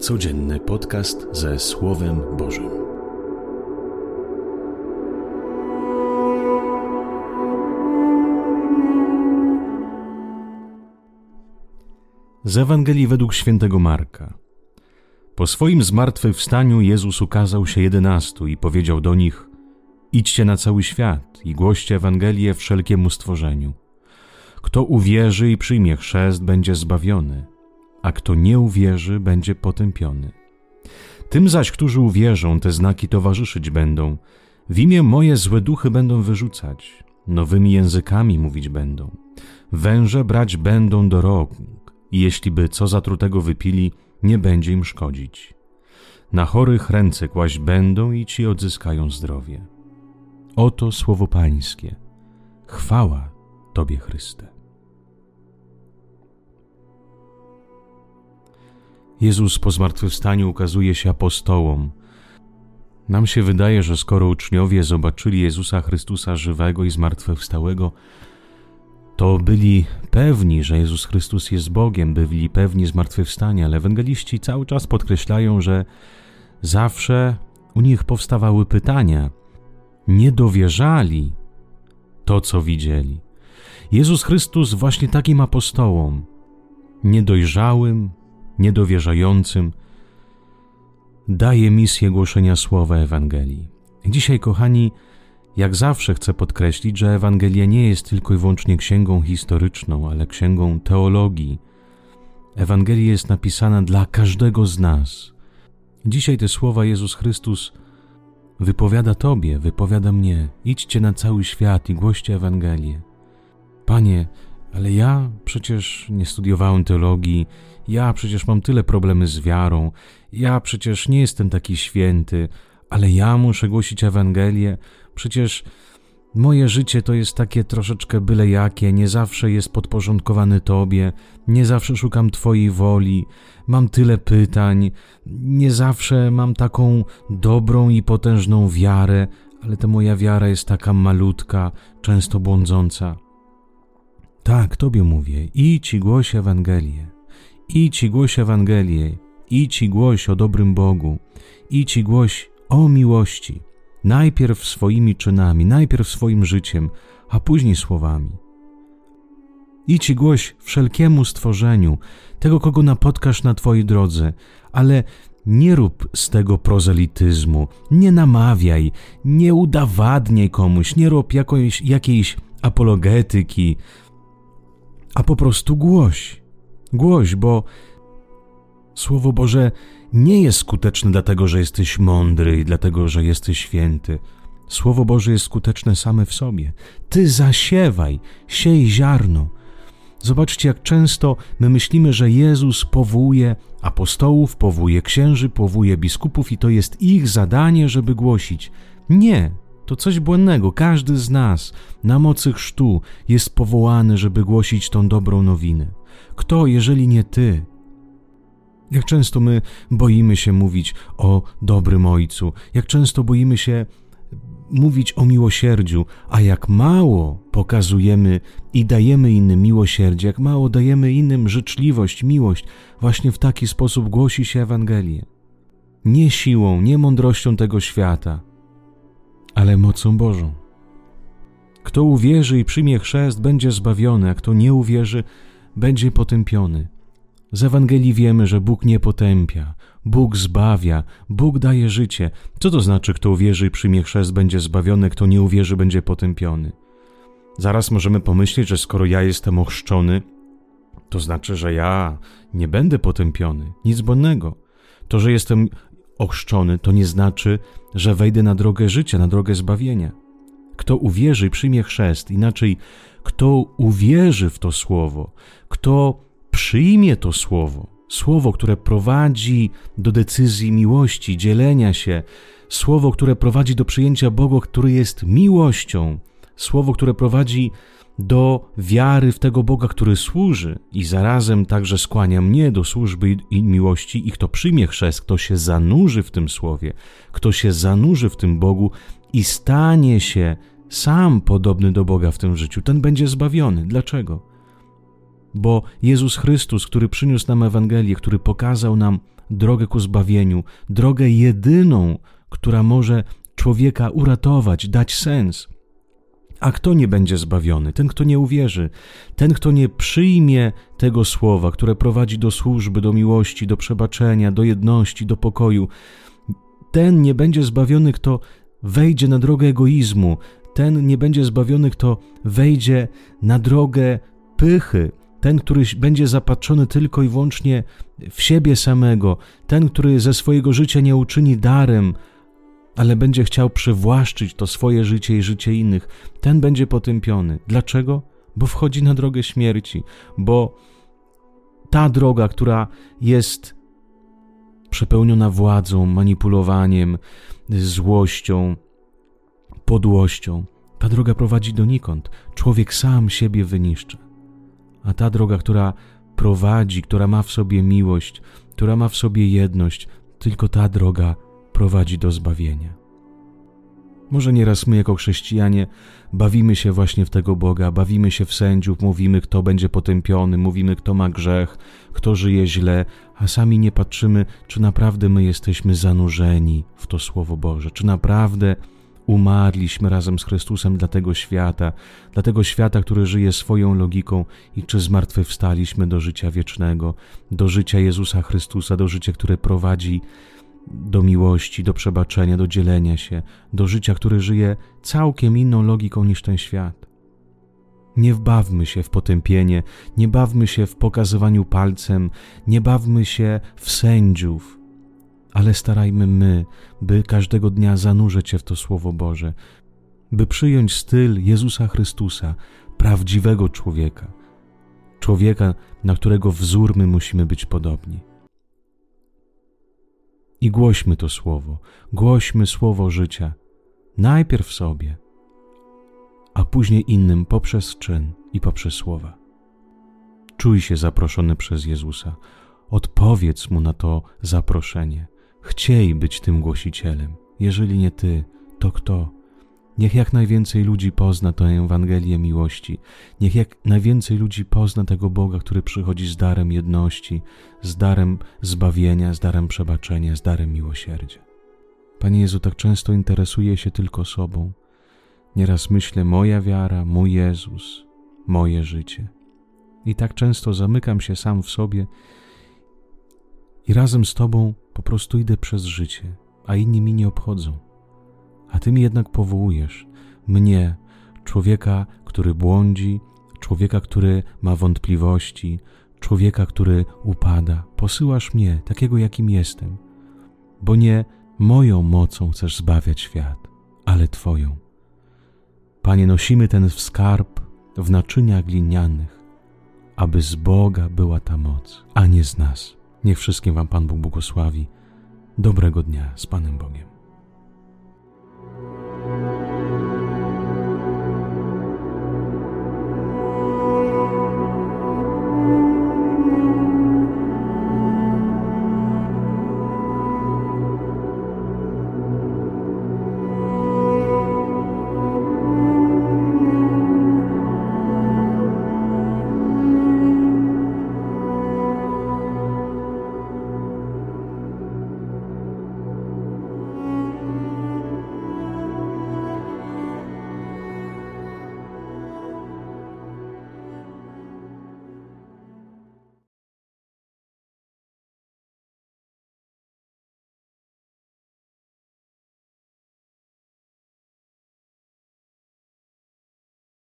Codzienny podcast ze Słowem Bożym. Z Ewangelii według świętego Marka. Po swoim zmartwychwstaniu Jezus ukazał się jedenastu i powiedział do nich: Idźcie na cały świat i głoście Ewangelię wszelkiemu stworzeniu. Kto uwierzy i przyjmie chrzest, będzie zbawiony a kto nie uwierzy, będzie potępiony. Tym zaś, którzy uwierzą, te znaki towarzyszyć będą. W imię moje złe duchy będą wyrzucać, nowymi językami mówić będą. Węże brać będą do rąk i jeśli by co zatrutego wypili, nie będzie im szkodzić. Na chorych ręce kłaść będą i ci odzyskają zdrowie. Oto słowo Pańskie. Chwała Tobie, Chryste. Jezus po zmartwychwstaniu ukazuje się apostołom. Nam się wydaje, że skoro uczniowie zobaczyli Jezusa Chrystusa żywego i zmartwychwstałego, to byli pewni, że Jezus Chrystus jest Bogiem, byli pewni zmartwychwstania, ale ewangeliści cały czas podkreślają, że zawsze u nich powstawały pytania. Nie dowierzali to, co widzieli. Jezus Chrystus właśnie takim apostołom, niedojrzałym, niedowierzającym, daje misję głoszenia słowa Ewangelii. Dzisiaj, kochani, jak zawsze chcę podkreślić, że Ewangelia nie jest tylko i wyłącznie księgą historyczną, ale księgą teologii. Ewangelia jest napisana dla każdego z nas. Dzisiaj te słowa Jezus Chrystus wypowiada Tobie, wypowiada mnie. Idźcie na cały świat i głoście Ewangelię. Panie, ale ja przecież nie studiowałem teologii, ja przecież mam tyle problemy z wiarą, ja przecież nie jestem taki święty, ale ja muszę głosić Ewangelię, przecież moje życie to jest takie troszeczkę byle jakie, nie zawsze jest podporządkowane Tobie, nie zawsze szukam Twojej woli, mam tyle pytań, nie zawsze mam taką dobrą i potężną wiarę, ale ta moja wiara jest taka malutka, często błądząca. Tak, Tobie mówię, idź i głoś Ewangelię. Idź i głoś Ewangelię. Idź i głoś o dobrym Bogu. Idź i głoś o miłości. Najpierw swoimi czynami, najpierw swoim życiem, a później słowami. Idź i głoś wszelkiemu stworzeniu, tego, kogo napotkasz na Twojej drodze, ale nie rób z tego prozelityzmu, nie namawiaj, nie udowadniaj komuś, nie rób jakiejś, jakiejś apologetyki, a po prostu głoś. Głoś, bo Słowo Boże nie jest skuteczne dlatego, że jesteś mądry i dlatego, że jesteś święty. Słowo Boże jest skuteczne same w sobie. Ty zasiewaj, siej ziarno. Zobaczcie, jak często my myślimy, że Jezus powołuje apostołów, powołuje księży, powołuje biskupów i to jest ich zadanie, żeby głosić. Nie, to coś błędnego. Każdy z nas na mocy chrztu jest powołany, żeby głosić tą dobrą nowinę. Kto, jeżeli nie Ty? Jak często my boimy się mówić o dobrym Ojcu, jak często boimy się mówić o miłosierdziu, a jak mało pokazujemy i dajemy innym miłosierdzie, jak mało dajemy innym życzliwość, miłość, właśnie w taki sposób głosi się Ewangelię. Nie siłą, nie mądrością tego świata, ale mocą Bożą. Kto uwierzy i przyjmie chrzest, będzie zbawiony, a kto nie uwierzy, będzie potępiony. Z Ewangelii wiemy, że Bóg nie potępia, Bóg zbawia, Bóg daje życie. Co to znaczy, kto uwierzy i przyjmie chrzest, będzie zbawiony, kto nie uwierzy, będzie potępiony? Zaraz możemy pomyśleć, że skoro ja jestem ochrzczony, to znaczy, że ja nie będę potępiony. Nic błędnego. To, że jestem ochrzczony, to nie znaczy, że wejdę na drogę życia, na drogę zbawienia. Kto uwierzy przyjmie chrzest, inaczej, kto uwierzy w to słowo, kto przyjmie to słowo, słowo, które prowadzi do decyzji miłości, dzielenia się, słowo, które prowadzi do przyjęcia Boga, który jest miłością, słowo, które prowadzi do wiary w tego Boga, który służy i zarazem także skłania mnie do służby i miłości i kto przyjmie chrzest, kto się zanurzy w tym słowie, kto się zanurzy w tym Bogu i stanie się sam podobny do Boga w tym życiu, ten będzie zbawiony. Dlaczego? bo Jezus Chrystus, który przyniósł nam Ewangelię, który pokazał nam drogę ku zbawieniu, drogę jedyną, która może człowieka uratować, dać sens. A kto nie będzie zbawiony? Ten, kto nie uwierzy, ten, kto nie przyjmie tego słowa, które prowadzi do służby, do miłości, do przebaczenia, do jedności, do pokoju, ten nie będzie zbawiony, kto wejdzie na drogę egoizmu, ten nie będzie zbawiony, kto wejdzie na drogę pychy, ten, który będzie zapatrzony tylko i wyłącznie w siebie samego, ten, który ze swojego życia nie uczyni darem, ale będzie chciał przywłaszczyć to swoje życie i życie innych, ten będzie potępiony. Dlaczego? Bo wchodzi na drogę śmierci, bo ta droga, która jest przepełniona władzą, manipulowaniem, złością, podłością, ta droga prowadzi donikąd. Człowiek sam siebie wyniszczy. A ta droga, która prowadzi, która ma w sobie miłość, która ma w sobie jedność, tylko ta droga prowadzi do zbawienia. Może nieraz my, jako chrześcijanie, bawimy się właśnie w tego Boga, bawimy się w sędziów, mówimy, kto będzie potępiony, mówimy, kto ma grzech, kto żyje źle, a sami nie patrzymy, czy naprawdę my jesteśmy zanurzeni w to Słowo Boże, czy naprawdę umarliśmy razem z Chrystusem dla tego świata, dla tego świata, który żyje swoją logiką i czy zmartwychwstaliśmy do życia wiecznego, do życia Jezusa Chrystusa, do życia, które prowadzi do miłości, do przebaczenia, do dzielenia się, do życia, które żyje całkiem inną logiką niż ten świat. Nie wbawmy się w potępienie, nie bawmy się w pokazywaniu palcem, nie bawmy się w sędziów, ale starajmy my, by każdego dnia zanurzać się w to Słowo Boże, by przyjąć styl Jezusa Chrystusa, prawdziwego człowieka, człowieka, na którego wzór my musimy być podobni. I głośmy to słowo, głośmy słowo życia, najpierw sobie, a później innym poprzez czyn i poprzez słowa. Czuj się zaproszony przez Jezusa, odpowiedz mu na to zaproszenie. Chciej być tym głosicielem. Jeżeli nie ty, to kto? Niech jak najwięcej ludzi pozna tę Ewangelię miłości. Niech jak najwięcej ludzi pozna tego Boga, który przychodzi z darem jedności, z darem zbawienia, z darem przebaczenia, z darem miłosierdzia. Panie Jezu, tak często interesuje się tylko sobą. Nieraz myślę, moja wiara, mój Jezus, moje życie. I tak często zamykam się sam w sobie i razem z Tobą po prostu idę przez życie, a inni mi nie obchodzą a Ty mi jednak powołujesz mnie, człowieka, który błądzi, człowieka, który ma wątpliwości, człowieka, który upada. Posyłasz mnie, takiego jakim jestem, bo nie moją mocą chcesz zbawiać świat, ale Twoją. Panie, nosimy ten skarb w naczyniach glinianych, aby z Boga była ta moc, a nie z nas. Niech wszystkim Wam Pan Bóg błogosławi. Dobrego dnia z Panem Bogiem.